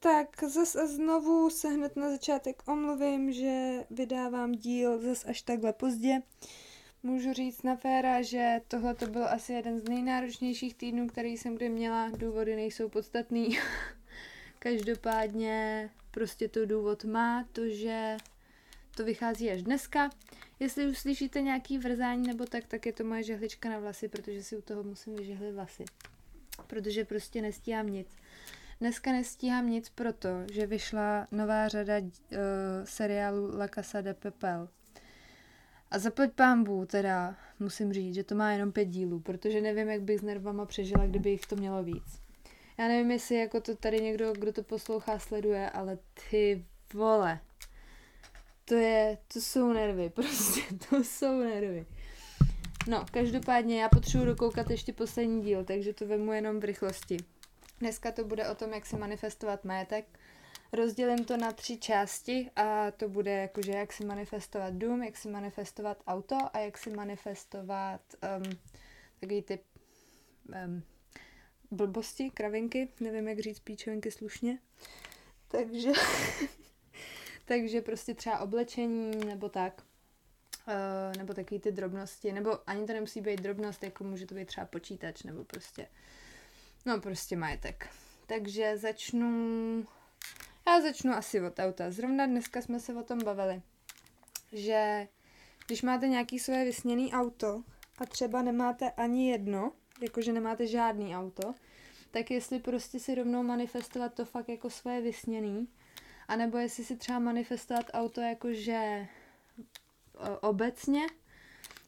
Tak zas a znovu se hned na začátek omluvím, že vydávám díl zas až takhle pozdě. Můžu říct na féra, že tohle to byl asi jeden z nejnáročnějších týdnů, který jsem kdy měla. Důvody nejsou podstatný. Každopádně prostě to důvod má, to, že to vychází až dneska. Jestli už slyšíte nějaký vrzání nebo tak, tak je to moje žehlička na vlasy, protože si u toho musím vyžehlit vlasy. Protože prostě nestíhám nic. Dneska nestíhám nic proto, že vyšla nová řada uh, seriálu La Casa de Papel. A zaplať pámbu teda musím říct, že to má jenom pět dílů, protože nevím, jak bych s nervama přežila, kdyby jich to mělo víc. Já nevím, jestli jako to tady někdo, kdo to poslouchá, sleduje, ale ty vole. To je, to jsou nervy, prostě, to jsou nervy. No, každopádně já potřebuji dokoukat ještě poslední díl, takže to vemu jenom v rychlosti. Dneska to bude o tom, jak si manifestovat majetek. Rozdělím to na tři části a to bude jakože jak si manifestovat dům, jak si manifestovat auto a jak si manifestovat um, takový typ um, blbosti, kravinky, nevím jak říct píčovinky slušně. Takže, takže prostě třeba oblečení nebo tak. Uh, nebo takový ty drobnosti, nebo ani to nemusí být drobnost, jako může to být třeba počítač, nebo prostě No prostě majetek. Takže začnu... Já začnu asi od auta. Zrovna dneska jsme se o tom bavili, že když máte nějaký své vysněný auto a třeba nemáte ani jedno, jakože nemáte žádný auto, tak jestli prostě si rovnou manifestovat to fakt jako své vysněný, anebo jestli si třeba manifestovat auto jakože obecně,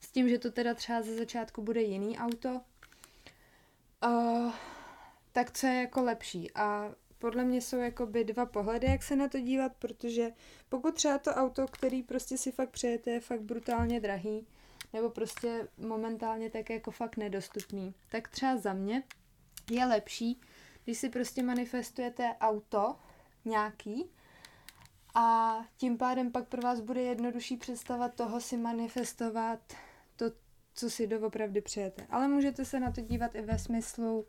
s tím, že to teda třeba ze začátku bude jiný auto, uh, tak co je jako lepší. A podle mě jsou jakoby dva pohledy, jak se na to dívat, protože pokud třeba to auto, který prostě si fakt přejete, je fakt brutálně drahý, nebo prostě momentálně tak jako fakt nedostupný, tak třeba za mě je lepší, když si prostě manifestujete auto nějaký a tím pádem pak pro vás bude jednodušší představa toho si manifestovat to, co si doopravdy přejete. Ale můžete se na to dívat i ve smyslu,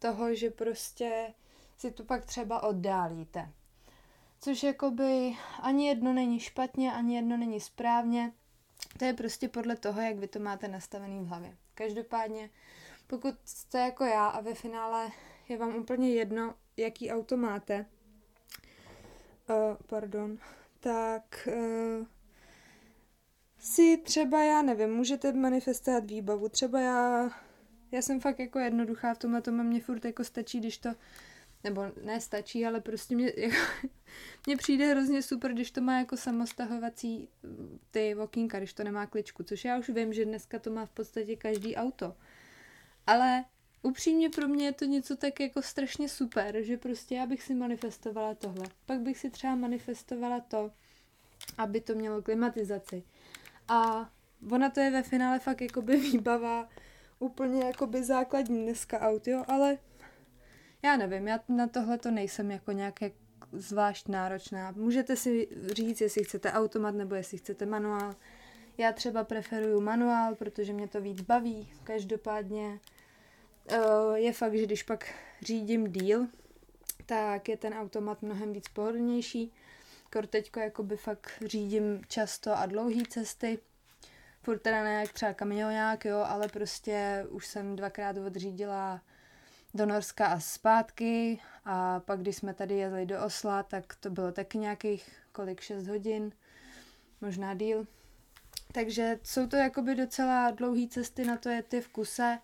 toho, že prostě si to pak třeba oddálíte. Což jakoby ani jedno není špatně, ani jedno není správně. To je prostě podle toho, jak vy to máte nastavený v hlavě. Každopádně, pokud jste jako já a ve finále je vám úplně jedno, jaký auto máte, uh, pardon, tak uh, si třeba, já nevím, můžete manifestovat výbavu. Třeba já já jsem fakt jako jednoduchá v tomhle tom a mě furt jako stačí, když to nebo ne stačí, ale prostě mě, jako, mě přijde hrozně super, když to má jako samostahovací ty okýnka, když to nemá kličku, což já už vím, že dneska to má v podstatě každý auto. Ale upřímně pro mě je to něco tak jako strašně super, že prostě já bych si manifestovala tohle. Pak bych si třeba manifestovala to, aby to mělo klimatizaci. A ona to je ve finále fakt jako by výbava úplně jakoby základní dneska aut, jo, ale já nevím, já na tohle to nejsem jako nějaké zvlášť náročná. Můžete si říct, jestli chcete automat nebo jestli chcete manuál. Já třeba preferuju manuál, protože mě to víc baví. Každopádně eh, je fakt, že když pak řídím díl, tak je ten automat mnohem víc pohodlnější. Kor teďko jakoby fakt řídím často a dlouhé cesty, furt teda ne jak třeba kamionák, jo, ale prostě už jsem dvakrát odřídila do Norska a zpátky a pak když jsme tady jeli do Osla, tak to bylo taky nějakých kolik, 6 hodin, možná díl. Takže jsou to jakoby docela dlouhé cesty na to jet v kuse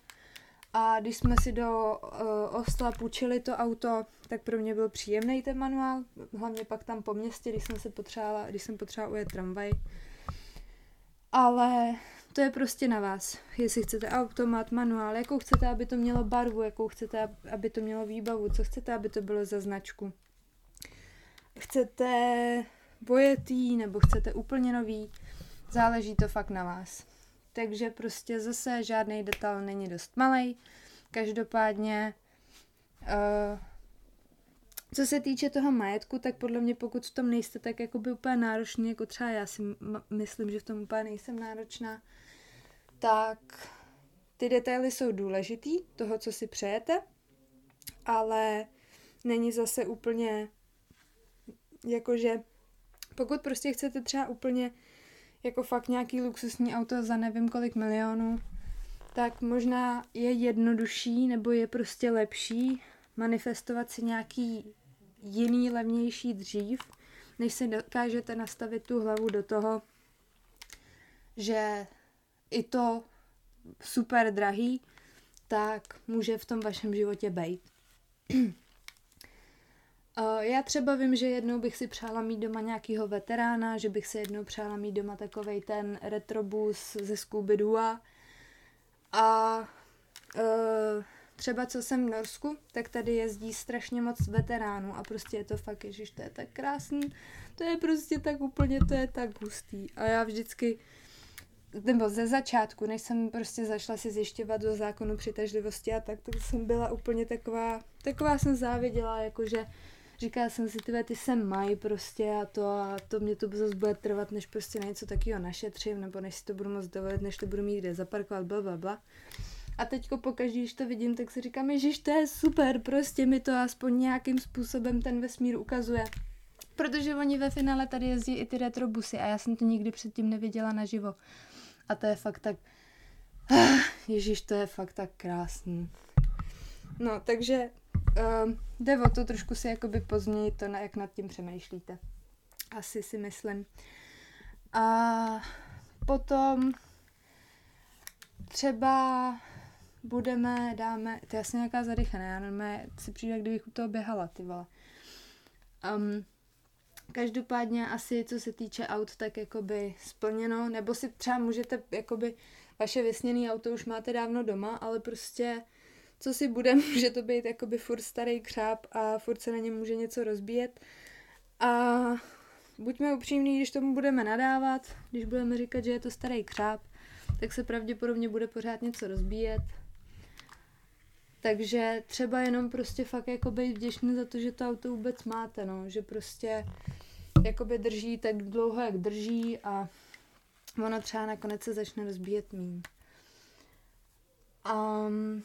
a když jsme si do uh, Osla půjčili to auto, tak pro mě byl příjemný ten manuál, hlavně pak tam po městě, když jsem se potřebovala, když jsem potřebovala ujet tramvaj, ale to je prostě na vás. Jestli chcete automat, manuál, jakou chcete, aby to mělo barvu, jakou chcete, aby to mělo výbavu, co chcete, aby to bylo za značku. chcete bojetý nebo chcete úplně nový, záleží to fakt na vás. Takže prostě zase žádný detail není dost malý. Každopádně, uh, co se týče toho majetku, tak podle mě pokud v tom nejste tak jakoby úplně náročný, jako třeba já si myslím, že v tom úplně nejsem náročná, tak ty detaily jsou důležitý, toho, co si přejete, ale není zase úplně jakože pokud prostě chcete třeba úplně jako fakt nějaký luxusní auto za nevím kolik milionů, tak možná je jednodušší nebo je prostě lepší manifestovat si nějaký jiný levnější dřív, než si dokážete nastavit tu hlavu do toho, že i to super drahý, tak může v tom vašem životě být. Já třeba vím, že jednou bych si přála mít doma nějakýho veterána, že bych si jednou přála mít doma takovej ten retrobus ze scooby -Doo. A uh, třeba co jsem v Norsku, tak tady jezdí strašně moc veteránů a prostě je to fakt, ježiš, to je tak krásný, to je prostě tak úplně, to je tak hustý. A já vždycky, nebo ze začátku, než jsem prostě zašla si zjišťovat do zákonu přitažlivosti a tak, tak jsem byla úplně taková, taková jsem záviděla, jakože říkala jsem si, ty ty se mají prostě a to a to mě to zase bude trvat, než prostě něco takového našetřím, nebo než si to budu moc dovolit, než to budu mít kde zaparkovat, bla, bla, bla. A teďko pokaždé, když to vidím, tak si říkám, že to je super, prostě mi to aspoň nějakým způsobem ten vesmír ukazuje. Protože oni ve finále tady jezdí i ty retrobusy a já jsem to nikdy předtím neviděla naživo. A to je fakt tak... Ježíš, to je fakt tak krásný. No, takže uh, jde o to trošku si jakoby pozměnit to, na, jak nad tím přemýšlíte. Asi si myslím. A potom třeba budeme, dáme, to je asi nějaká zadychaná, já normálně si přijde, kdybych u toho běhala, ty vole. Um, každopádně asi, co se týče aut, tak jakoby splněno, nebo si třeba můžete, jakoby, vaše vysněné auto už máte dávno doma, ale prostě co si bude, může to být jakoby furt starý křáp a furt se na něm může něco rozbíjet. A buďme upřímní, když tomu budeme nadávat, když budeme říkat, že je to starý křáp, tak se pravděpodobně bude pořád něco rozbíjet. Takže třeba jenom prostě fakt jako být vděčný za to, že to auto vůbec máte, no, že prostě jakoby drží tak dlouho, jak drží a ono třeba nakonec se začne rozbíjet míň. Um,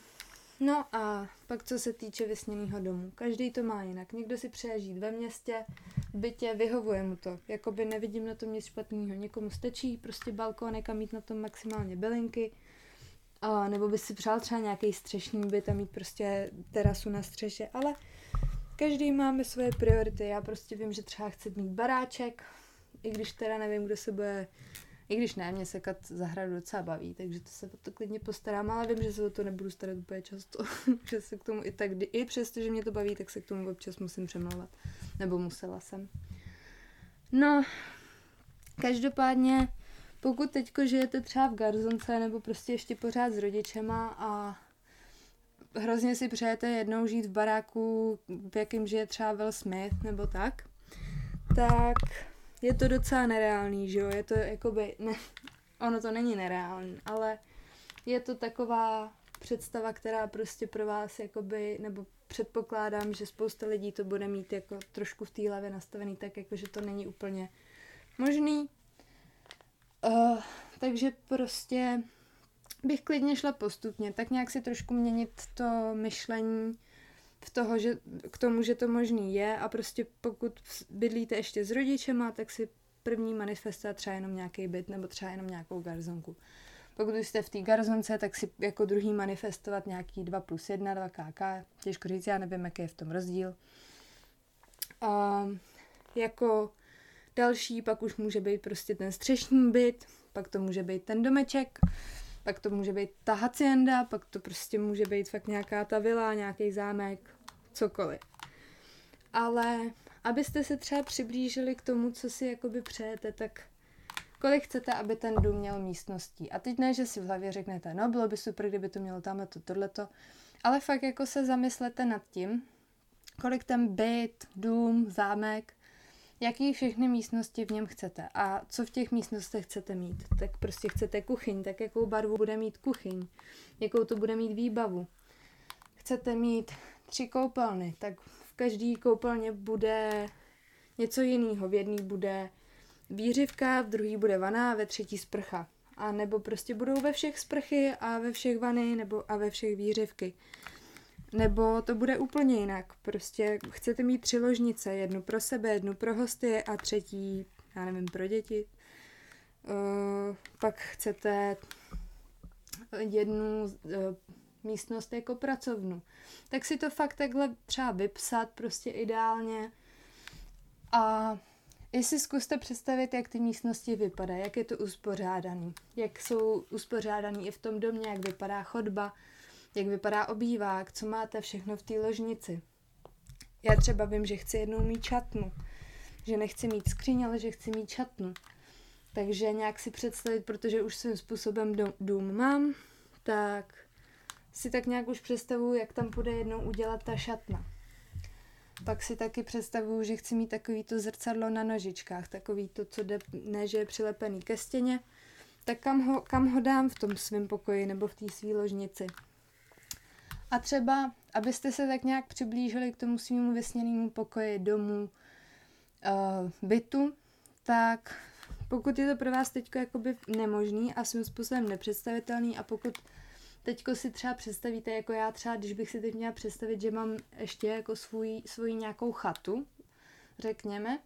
No a pak co se týče vysněného domu. Každý to má jinak. Někdo si přeje žít ve městě, v bytě, vyhovuje mu to. Jakoby nevidím na tom nic špatného. Někomu stačí prostě balkónek a mít na tom maximálně bylinky. A nebo by si přál třeba nějaký střešní byt a mít prostě terasu na střeše, ale každý máme svoje priority. Já prostě vím, že třeba chci mít baráček, i když teda nevím, kdo se bude i když ne, mě sekat zahradu docela baví, takže to se o to klidně postarám, ale vím, že se o to nebudu starat úplně často, že se k tomu i tak, i přesto, že mě to baví, tak se k tomu občas musím přemlouvat. Nebo musela jsem. No, každopádně, pokud teďko žijete třeba v garzonce nebo prostě ještě pořád s rodičema a hrozně si přejete jednou žít v baráku, v jakým žije třeba Will Smith nebo tak, tak je to docela nereálný, že jo, je to jakoby, ne, ono to není nereálný, ale je to taková představa, která prostě pro vás jakoby, nebo předpokládám, že spousta lidí to bude mít jako trošku v té hlavě nastavený tak, jako že to není úplně možný. Uh, takže prostě bych klidně šla postupně, tak nějak si trošku měnit to myšlení, v toho, že k tomu, že to možný je a prostě pokud bydlíte ještě s rodičema, tak si první manifestovat třeba jenom nějaký byt nebo třeba jenom nějakou garzonku. Pokud jste v té garzonce, tak si jako druhý manifestovat nějaký 2 plus 1, 2 KK. Těžko říct, já nevím, jaký je v tom rozdíl. A jako další pak už může být prostě ten střešní byt, pak to může být ten domeček, pak to může být ta hacienda, pak to prostě může být fakt nějaká ta vila, nějaký zámek, cokoliv. Ale abyste se třeba přiblížili k tomu, co si jakoby přejete, tak kolik chcete, aby ten dům měl místností. A teď ne, že si v hlavě řeknete, no bylo by super, kdyby to mělo tamhle to, tohleto, ale fakt jako se zamyslete nad tím, kolik ten byt, dům, zámek jaký všechny místnosti v něm chcete a co v těch místnostech chcete mít. Tak prostě chcete kuchyň, tak jakou barvu bude mít kuchyň, jakou to bude mít výbavu. Chcete mít tři koupelny, tak v každé koupelně bude něco jiného. V jedné bude výřivka, v druhé bude vana a ve třetí sprcha. A nebo prostě budou ve všech sprchy a ve všech vany nebo a ve všech výřivky. Nebo to bude úplně jinak. Prostě chcete mít tři ložnice, jednu pro sebe, jednu pro hosty a třetí, já nevím, pro děti. Uh, pak chcete jednu uh, místnost jako pracovnu. Tak si to fakt takhle třeba vypsat prostě ideálně a jestli zkuste představit, jak ty místnosti vypadají, jak je to uspořádaný, jak jsou uspořádaný i v tom domě, jak vypadá chodba, jak vypadá obývák, co máte všechno v té ložnici. Já třeba vím, že chci jednou mít čatnu, že nechci mít skříň, ale že chci mít čatnu. Takže nějak si představit, protože už svým způsobem dům mám, tak si tak nějak už představuju, jak tam bude jednou udělat ta šatna. Pak si taky představuju, že chci mít takový to zrcadlo na nožičkách, takový to, co jde, ne, že je přilepený ke stěně, tak kam ho, kam ho dám v tom svém pokoji nebo v té své ložnici. A třeba, abyste se tak nějak přiblížili k tomu svýmu vysněnému pokoji, domu, uh, bytu, tak pokud je to pro vás teď jakoby nemožný a svým způsobem nepředstavitelný a pokud teďko si třeba představíte, jako já třeba, když bych si teď měla představit, že mám ještě jako svůj, svoji nějakou chatu, řekněme,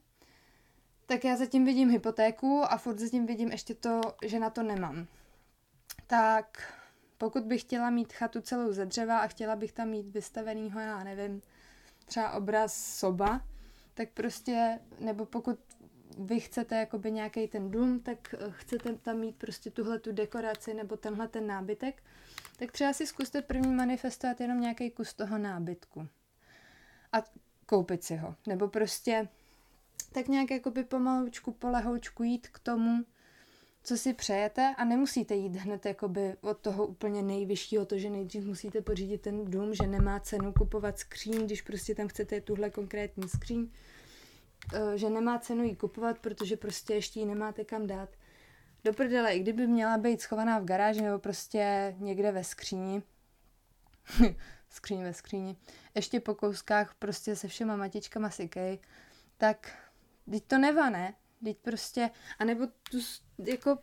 tak já zatím vidím hypotéku a furt zatím vidím ještě to, že na to nemám. Tak pokud bych chtěla mít chatu celou ze dřeva a chtěla bych tam mít vystavenýho, já nevím, třeba obraz soba, tak prostě, nebo pokud vy chcete jakoby nějaký ten dům, tak chcete tam mít prostě tuhle tu dekoraci nebo tenhle ten nábytek, tak třeba si zkuste první manifestovat jenom nějaký kus toho nábytku. A koupit si ho. Nebo prostě tak nějak jakoby pomalučku, polehoučku jít k tomu, co si přejete a nemusíte jít hned jakoby od toho úplně nejvyššího, to, že nejdřív musíte pořídit ten dům, že nemá cenu kupovat skříň, když prostě tam chcete tuhle konkrétní skříň, eh, že nemá cenu ji kupovat, protože prostě ještě ji nemáte kam dát. Do prdele, i kdyby měla být schovaná v garáži nebo prostě někde ve skříni, skříň ve skříni, ještě po kouskách prostě se všema matičkama sykej, tak teď to neva, ne? Teď prostě, anebo tu, jako,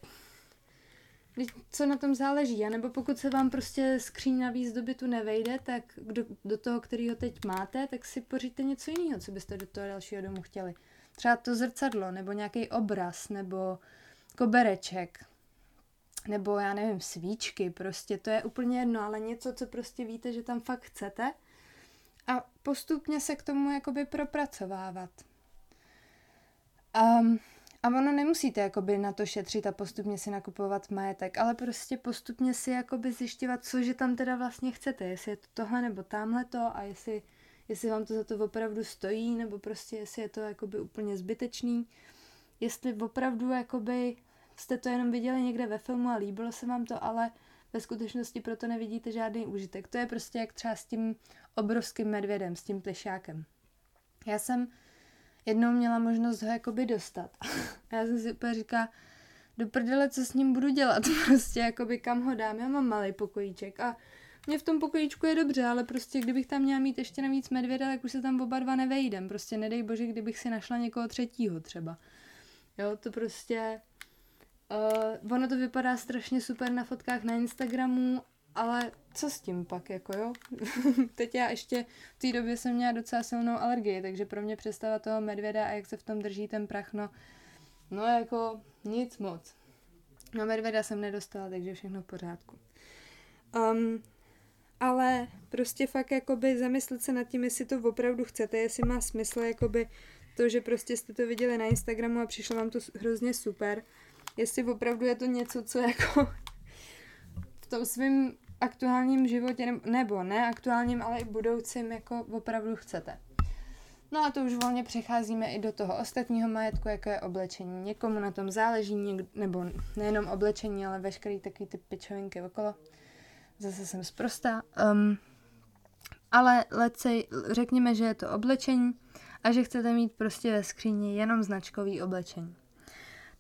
teď co na tom záleží, anebo pokud se vám prostě skříň na výzdoby tu nevejde, tak do, do toho, kterýho teď máte, tak si poříďte něco jiného, co byste do toho dalšího domu chtěli. Třeba to zrcadlo, nebo nějaký obraz, nebo kobereček, nebo já nevím, svíčky, prostě to je úplně jedno, ale něco, co prostě víte, že tam fakt chcete a postupně se k tomu jakoby propracovávat. Um, a ono nemusíte jakoby na to šetřit a postupně si nakupovat majetek, ale prostě postupně si jakoby zjišťovat, co že tam teda vlastně chcete, jestli je to tohle nebo tamhle to a jestli, jestli vám to za to opravdu stojí, nebo prostě jestli je to jakoby úplně zbytečný jestli opravdu jakoby jste to jenom viděli někde ve filmu a líbilo se vám to, ale ve skutečnosti proto nevidíte žádný užitek. To je prostě jak třeba s tím obrovským medvědem, s tím plešákem. Já jsem jednou měla možnost ho jakoby dostat. A já jsem si úplně říká, do prdele, co s ním budu dělat, prostě jakoby kam ho dám, já mám malý pokojíček a mě v tom pokojíčku je dobře, ale prostě kdybych tam měla mít ještě navíc medvěda, tak už se tam oba dva nevejdem, prostě nedej bože, kdybych si našla někoho třetího třeba. Jo, to prostě... Uh, ono to vypadá strašně super na fotkách na Instagramu, ale co s tím pak, jako jo? Teď já ještě v té době jsem měla docela silnou alergii, takže pro mě představa toho medvěda a jak se v tom drží ten prach, no, no jako nic moc. No medvěda jsem nedostala, takže všechno v pořádku. Um, ale prostě fakt jakoby zamyslet se nad tím, jestli to opravdu chcete, jestli má smysl jakoby to, že prostě jste to viděli na Instagramu a přišlo vám to hrozně super. Jestli opravdu je to něco, co jako v tom svém aktuálním životě, nebo ne aktuálním, ale i budoucím, jako opravdu chcete. No a to už volně přecházíme i do toho ostatního majetku, jako je oblečení. Někomu na tom záleží, něk- nebo nejenom oblečení, ale veškerý takový ty pičovinky okolo. Zase jsem zprostá. Um, ale say, řekněme, že je to oblečení a že chcete mít prostě ve skříni jenom značkový oblečení.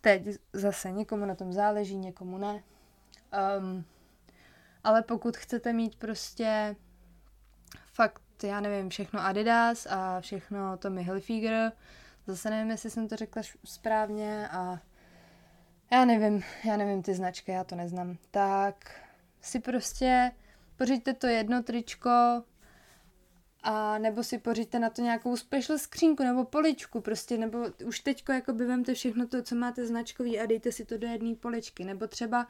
Teď zase někomu na tom záleží, někomu ne. Um, ale pokud chcete mít prostě fakt, já nevím, všechno Adidas a všechno Tommy Hilfiger, zase nevím, jestli jsem to řekla správně a já nevím, já nevím ty značky, já to neznám, tak si prostě pořiďte to jedno tričko, a nebo si pořiďte na to nějakou special skřínku nebo poličku prostě, nebo už teďko jako by vemte všechno to, co máte značkový a dejte si to do jedné poličky, nebo třeba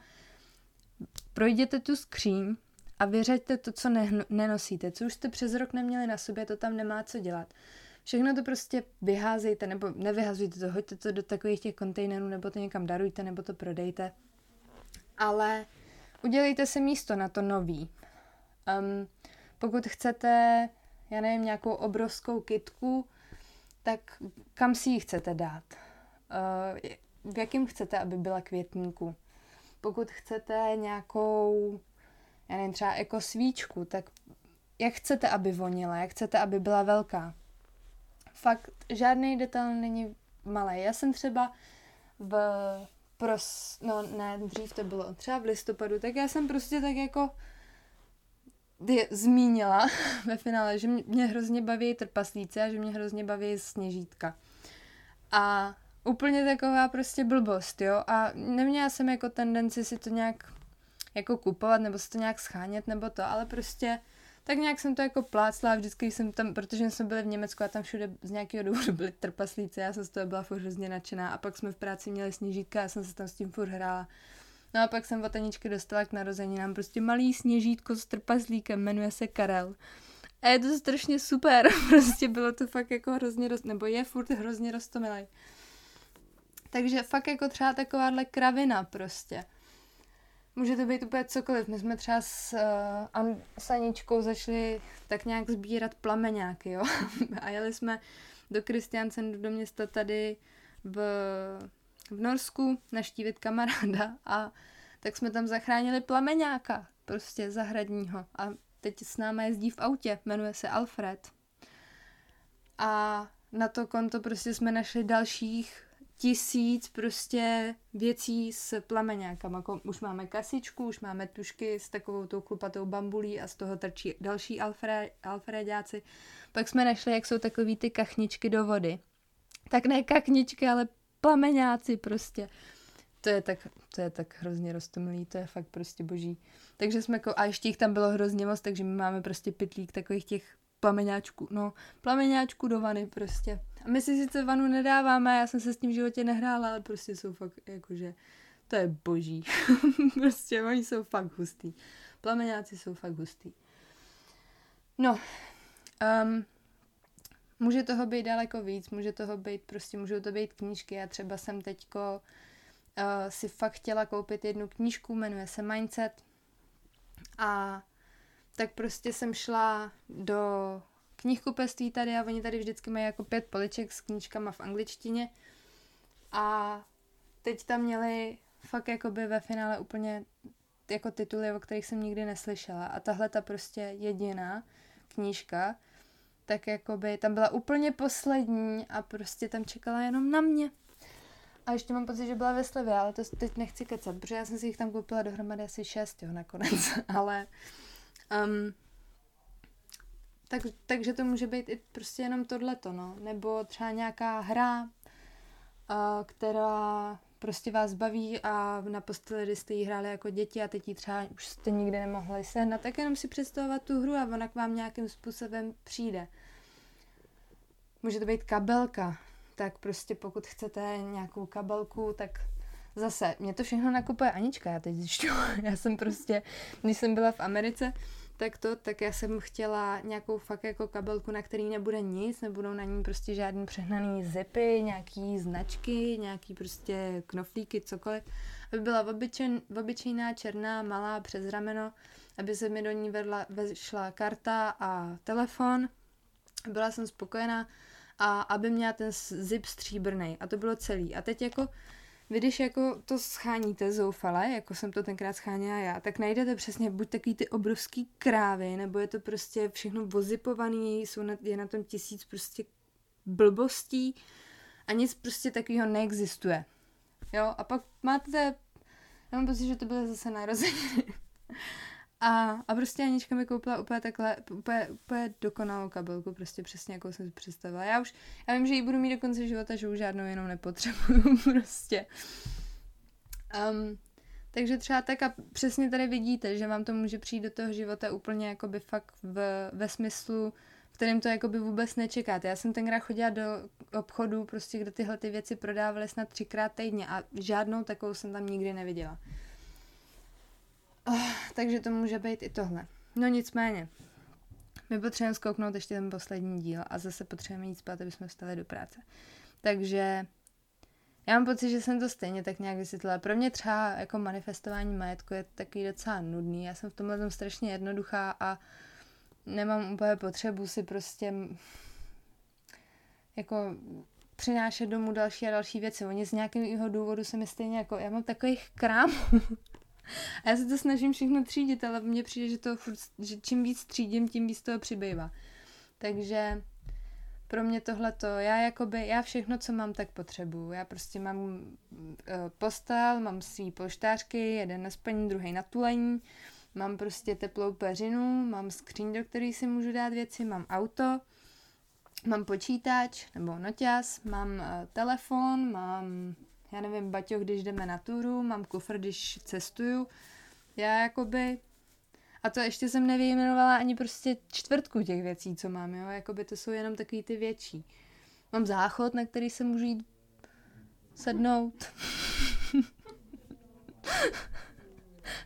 projděte tu skříň a vyřaďte to, co ne- nenosíte, co už jste přes rok neměli na sobě, to tam nemá co dělat. Všechno to prostě vyházejte, nebo nevyhazujte to, hoďte to do takových těch kontejnerů, nebo to někam darujte, nebo to prodejte. Ale udělejte si místo na to nový. Um, pokud chcete, já nevím, nějakou obrovskou kitku, tak kam si ji chcete dát? Uh, v jakým chcete, aby byla květníku? Pokud chcete nějakou, já nevím, třeba jako svíčku, tak jak chcete, aby vonila, jak chcete, aby byla velká? Fakt žádný detail není malý. Já jsem třeba v pros, no ne, dřív to bylo třeba v listopadu, tak já jsem prostě tak jako je, zmínila ve finále, že mě, hrozně baví trpaslíci a že mě hrozně baví sněžítka. A úplně taková prostě blbost, jo. A neměla jsem jako tendenci si to nějak jako kupovat nebo si to nějak schánět nebo to, ale prostě tak nějak jsem to jako plácla a vždycky jsem tam, protože jsme byli v Německu a tam všude z nějakého důvodu byli trpaslíci, já jsem z toho byla furt hrozně nadšená a pak jsme v práci měli sněžítka já jsem se tam s tím furt hrála. No a pak jsem od Aničky dostala k narozeninám prostě malý sněžítko s trpaslíkem, jmenuje se Karel. A je to strašně super, prostě bylo to fakt jako hrozně, roz... nebo je furt hrozně roztomilej. Takže fakt jako třeba takováhle kravina prostě. Může to být úplně cokoliv. My jsme třeba s, uh, s začali tak nějak sbírat plameňáky, jo. a jeli jsme do Kristiansen do města tady v, v Norsku naštívit kamaráda a tak jsme tam zachránili plameňáka, prostě zahradního. A teď s náma jezdí v autě, jmenuje se Alfred. A na to konto prostě jsme našli dalších tisíc prostě věcí s plameňákama. Jako už máme kasičku, už máme tušky s takovou tou klupatou bambulí a z toho trčí další alfre, alfredáci. Pak jsme našli, jak jsou takový ty kachničky do vody. Tak ne kachničky, ale plameňáci prostě. To je tak, to je tak hrozně roztomilý, to je fakt prostě boží. Takže jsme jako, a ještě jich tam bylo hrozně moc, takže my máme prostě pytlík takových těch plameňáčků, no, plameňáčků do vany prostě. A my si sice vanu nedáváme, já jsem se s tím v životě nehrála, ale prostě jsou fakt, jakože, to je boží. prostě oni jsou fakt hustý. Plameňáci jsou fakt hustý. No, um, může toho být daleko víc, může toho být, prostě můžou to být knížky. Já třeba jsem teďko uh, si fakt chtěla koupit jednu knížku, jmenuje se Mindset. A tak prostě jsem šla do knihkupectví tady a oni tady vždycky mají jako pět poliček s knížkama v angličtině a teď tam měli fakt jakoby ve finále úplně jako tituly, o kterých jsem nikdy neslyšela a tahle ta prostě jediná knížka, tak jakoby tam byla úplně poslední a prostě tam čekala jenom na mě. A ještě mám pocit, že byla ve slevě, ale to teď nechci kecat, protože já jsem si jich tam koupila dohromady asi šest, jo, nakonec, ale um, tak, takže to může být i prostě jenom tohleto, no. Nebo třeba nějaká hra, uh, která prostě vás baví a na posteli, kdy jste jí hráli jako děti a teď ji třeba už jste nikdy nemohli sehnat, tak jenom si představovat tu hru a ona k vám nějakým způsobem přijde. Může to být kabelka, tak prostě pokud chcete nějakou kabelku, tak zase, mě to všechno nakupuje Anička, já teď zjišťu. Já jsem prostě, když jsem byla v Americe, tak to, tak já jsem chtěla nějakou fakt jako kabelku, na který nebude nic, nebudou na ní prostě žádný přehnaný zipy, nějaký značky, nějaký prostě knoflíky, cokoliv, aby byla obyčejn, obyčejná černá, malá, přes rameno, aby se mi do ní vedla, vešla karta a telefon. Byla jsem spokojená a aby měla ten zip stříbrný a to bylo celý. A teď jako vy když jako to scháníte zoufale, jako jsem to tenkrát scháněla já, tak najdete přesně buď takový ty obrovský krávy, nebo je to prostě všechno vozipovaný, jsou na, je na tom tisíc prostě blbostí a nic prostě takového neexistuje. Jo, a pak máte, já mám pocit, že to byly zase narozeniny. A, a prostě Anička mi koupila úplně takhle, úplně, úplně dokonalou kabelku, prostě přesně jako jsem si představila. Já už, já vím, že ji budu mít do konce života, že už žádnou jenom nepotřebuju prostě. Um, takže třeba tak a přesně tady vidíte, že vám to může přijít do toho života úplně jakoby fakt v, ve smyslu, v kterém to jakoby vůbec nečekáte. Já jsem tenkrát chodila do obchodu, prostě, kde tyhle ty věci prodávaly snad třikrát týdně a žádnou takovou jsem tam nikdy neviděla. Oh, takže to může být i tohle. No nicméně, my potřebujeme zkouknout ještě ten poslední díl a zase potřebujeme jít spát, aby jsme vstali do práce. Takže já mám pocit, že jsem to stejně tak nějak vysvětlila. Pro mě třeba jako manifestování majetku je takový docela nudný. Já jsem v tomhle tom strašně jednoduchá a nemám úplně potřebu si prostě jako přinášet domů další a další věci. Oni z nějakého důvodu se mi stejně jako, já mám takových krámů. A já se to snažím všechno třídit, ale mně přijde, že to furt, že čím víc třídím, tím víc toho přibývá. Takže pro mě tohle to, já jakoby, já všechno, co mám, tak potřebuju. Já prostě mám uh, postel, mám svý poštářky, jeden na spaní, druhý na tulení, mám prostě teplou peřinu, mám skříň, do které si můžu dát věci, mám auto, mám počítač nebo noťas, mám uh, telefon, mám, já nevím, baťoch, když jdeme na túru, mám kufr, když cestuju. Já jakoby a to ještě jsem nevyjmenovala ani prostě čtvrtku těch věcí, co mám, jo, jakoby to jsou jenom takový ty větší. Mám záchod, na který se můžu jít sednout.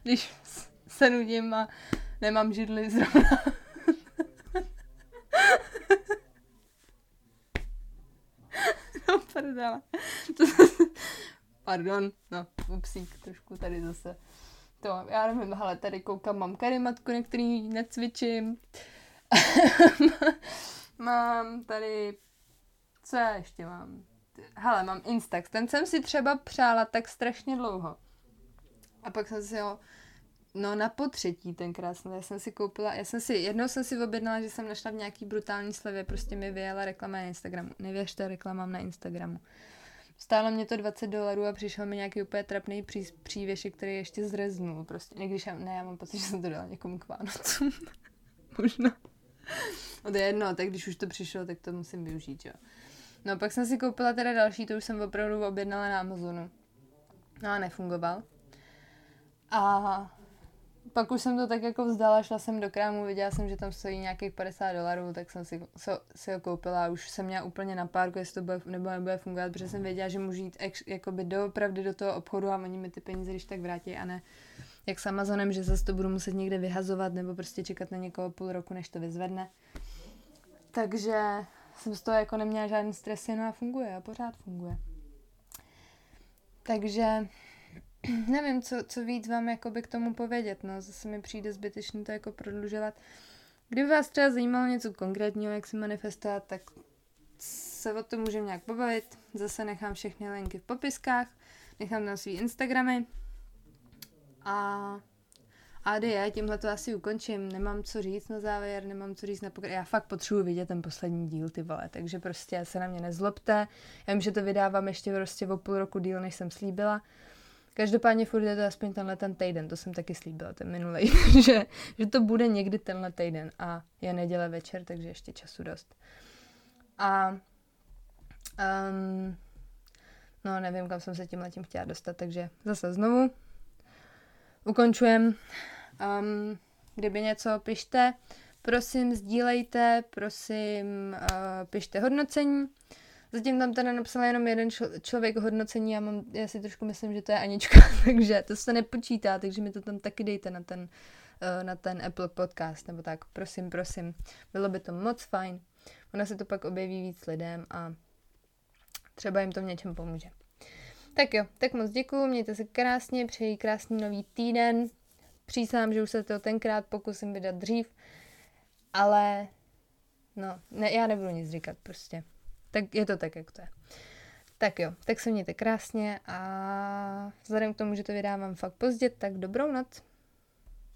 Když se nudím a nemám židli zrovna. No, pardon. No, upsík trošku tady zase to, já nevím, hele, tady koukám, mám karimatku, na který necvičím. mám tady, co já ještě mám? Hele, mám Instax, ten jsem si třeba přála tak strašně dlouho. A pak jsem si ho, no na potřetí tenkrát, já jsem si koupila, já jsem si, jednou jsem si objednala, že jsem našla v nějaký brutální slevě, prostě mi vyjela reklama na Instagramu. Nevěřte reklamám na Instagramu. Stálo mě to 20 dolarů a přišel mi nějaký úplně trapný pří, přívěšek, který ještě zreznul. Prostě, když já, ne, já mám pocit, že jsem to dala někomu k Vánocům. Možná. No to je jedno, tak když už to přišlo, tak to musím využít, jo. No pak jsem si koupila teda další, to už jsem opravdu objednala na Amazonu. No a nefungoval. A pak už jsem to tak jako vzdala, šla jsem do krámu, viděla jsem, že tam stojí nějakých 50 dolarů, tak jsem si, so, si ho koupila a už jsem měla úplně na párku, jestli to bude nebo nebude fungovat, protože jsem věděla, že můžu jít ex, jakoby doopravdy do toho obchodu a oni mi ty peníze když tak vrátí a ne jak s Amazonem, že zase to budu muset někde vyhazovat nebo prostě čekat na někoho půl roku, než to vyzvedne. Takže jsem z toho jako neměla žádný stres, jenom a funguje a pořád funguje. Takže nevím, co, co víc vám jakoby k tomu povědět, no, zase mi přijde zbytečný to jako prodlužovat. Kdyby vás třeba zajímalo něco konkrétního, jak se manifestovat, tak se o tom můžeme nějak pobavit. Zase nechám všechny linky v popiskách, nechám na svý Instagramy a a je, tímhle to asi ukončím. Nemám co říct na závěr, nemám co říct na pokr... Já fakt potřebuji vidět ten poslední díl, ty vole, takže prostě se na mě nezlobte. Já vím, že to vydávám ještě prostě o půl roku díl, než jsem slíbila, Každopádně furt je to aspoň tenhle ten týden, to jsem taky slíbila, ten minulý, že, že to bude někdy tenhle týden a je neděle večer, takže ještě času dost. A um, no nevím, kam jsem se tím letím chtěla dostat, takže zase znovu ukončujem. Um, kdyby něco, pište, prosím, sdílejte, prosím, uh, pište hodnocení, Zatím tam teda napsal jenom jeden čl- člověk hodnocení, já, mám, já si trošku myslím, že to je Anička, takže to se nepočítá, takže mi to tam taky dejte na ten, uh, na ten Apple podcast, nebo tak, prosím, prosím. Bylo by to moc fajn. Ona se to pak objeví víc lidem a třeba jim to v něčem pomůže. Tak jo, tak moc děkuju, mějte se krásně, přeji krásný nový týden. Přísám, že už se to tenkrát pokusím vydat dřív, ale no, ne, já nebudu nic říkat prostě. Tak je to tak, jak to je. Tak jo, tak se mějte krásně a vzhledem k tomu, že to vydávám fakt pozdě, tak dobrou noc.